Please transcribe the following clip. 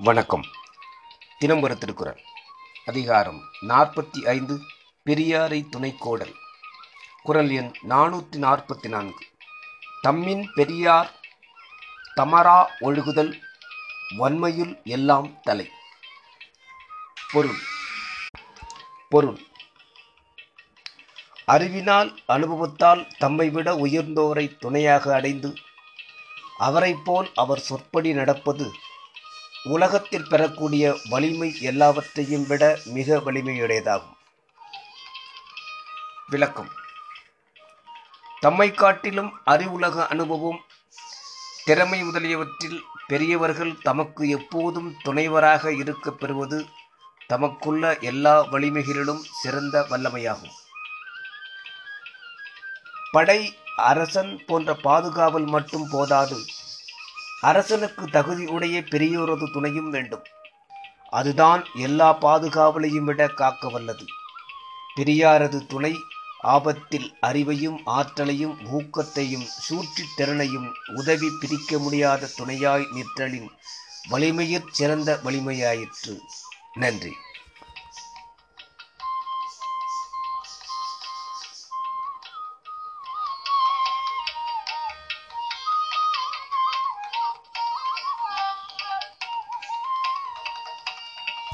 வணக்கம். தினம் திருக்குறள். அதிகாரம் நாற்பத்தி ஐந்து பெரியாரை துணைக்கோடல் குரல் எண் நானூற்றி நாற்பத்தி நான்கு. தம்மின் பெரியார் தமரா ஒழுகுதல் வன்மையுள் எல்லாம் தலை. பொருள். பொருள். அறிவினால் அனுபவத்தால் தம்மை விட உயர்ந்தோரை துணையாக அடைந்து அவரைப் போல் அவர் சொற்படி நடப்பது உலகத்தில் பெறக்கூடிய வலிமை எல்லாவற்றையும் விட மிக வலிமையுடையதாகும். விளக்கம். தம்மை காட்டிலும் அறிவுலக அனுபவம் திறமை முதலியவற்றில் பெரியவர்கள் தமக்கு எப்போதும் துணைவராக இருக்கப் பெறுவது தமக்குள்ள எல்லா வலிமைகளிலும் சிறந்த வல்லமையாகும். படை அரசன் போன்ற பாதுகாவல் மட்டும் போதாது. அரசனுக்கு தகுதி உடைய பெரியோரது துணையும் வேண்டும். அதுதான் எல்லா பாதுகாவலையும் விட காக்க வல்லது. பெரியாரது துணை ஆபத்தில் அறிவையும் ஆற்றலையும் ஊக்கத்தையும் சூழ்ச்சித் திறனையும் உதவி பிரிக்க முடியாத துணையாய் நிற்றலின் வலிமையிற் சிறந்த வலிமையாயிற்று. நன்றி.